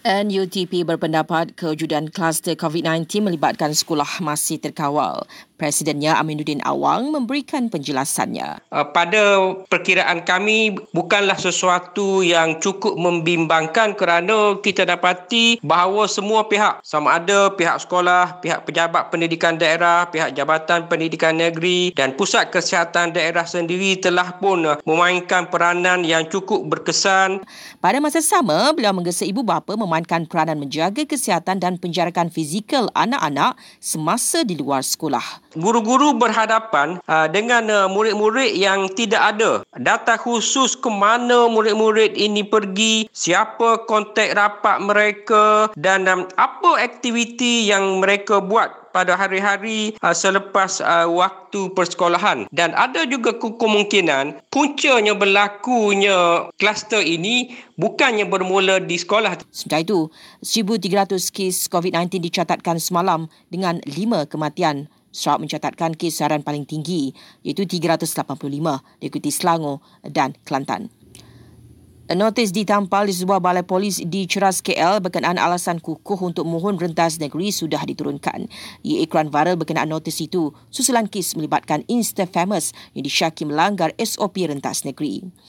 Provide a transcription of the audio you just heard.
NUTP berpendapat kewujudan kluster COVID-19 melibatkan sekolah masih terkawal. Presidennya Aminuddin Awang memberikan penjelasannya. Uh, pada perkiraan kami bukanlah sesuatu yang cukup membimbangkan kerana kita dapati bahawa semua pihak sama ada pihak sekolah, pihak pejabat pendidikan daerah, pihak jabatan pendidikan negeri dan pusat kesihatan daerah sendiri telah pun uh, memainkan peranan yang cukup berkesan. Pada masa sama, beliau menggesa ibu bapa memainkan peranan menjaga kesihatan dan penjarakan fizikal anak-anak semasa di luar sekolah guru-guru berhadapan uh, dengan uh, murid-murid yang tidak ada. Data khusus ke mana murid-murid ini pergi, siapa kontak rapat mereka dan um, apa aktiviti yang mereka buat pada hari-hari uh, selepas uh, waktu persekolahan. Dan ada juga kemungkinan puncanya berlakunya kluster ini bukannya bermula di sekolah. Sementara itu, 1,300 kes COVID-19 dicatatkan semalam dengan 5 kematian Sarawak mencatatkan kisaran paling tinggi iaitu 385 diikuti Selangor dan Kelantan. Notis ditampal di sebuah balai polis di Ceras KL berkenaan alasan kukuh untuk mohon rentas negeri sudah diturunkan. Ia iklan viral berkenaan notis itu susulan kes melibatkan Insta Famous yang disyaki melanggar SOP rentas negeri.